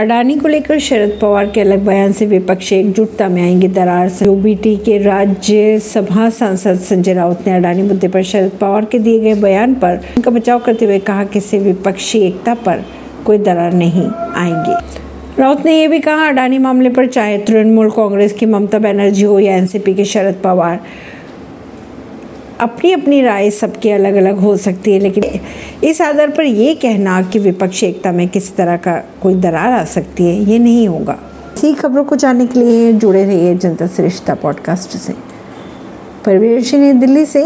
अडानी को लेकर शरद पवार के अलग बयान से विपक्ष एकजुटता में आएँगे दरार। यूबीटी के राज्यसभा सांसद संजय राउत ने अडानी मुद्दे पर शरद पवार के दिए गए बयान पर उनका बचाव करते हुए कहा कि इससे विपक्षी एकता पर कोई दरार नहीं आएँगे। राउत ने यह भी कहा, अडानी मामले पर चाहे तृणमूल कांग्रेस की ममता बनर्जी हो या एनसीपी के शरद पवार अपनी अपनी राय सबके अलग अलग हो सकती है, लेकिन इस आधार पर यह कहना कि विपक्ष एकता में किस तरह का कोई दरार आ सकती है, ये नहीं होगा। इसी खबरों को जानने के लिए जुड़े रहिए जनता श्रेष्ठता पॉडकास्ट से। परवीर दिल्ली से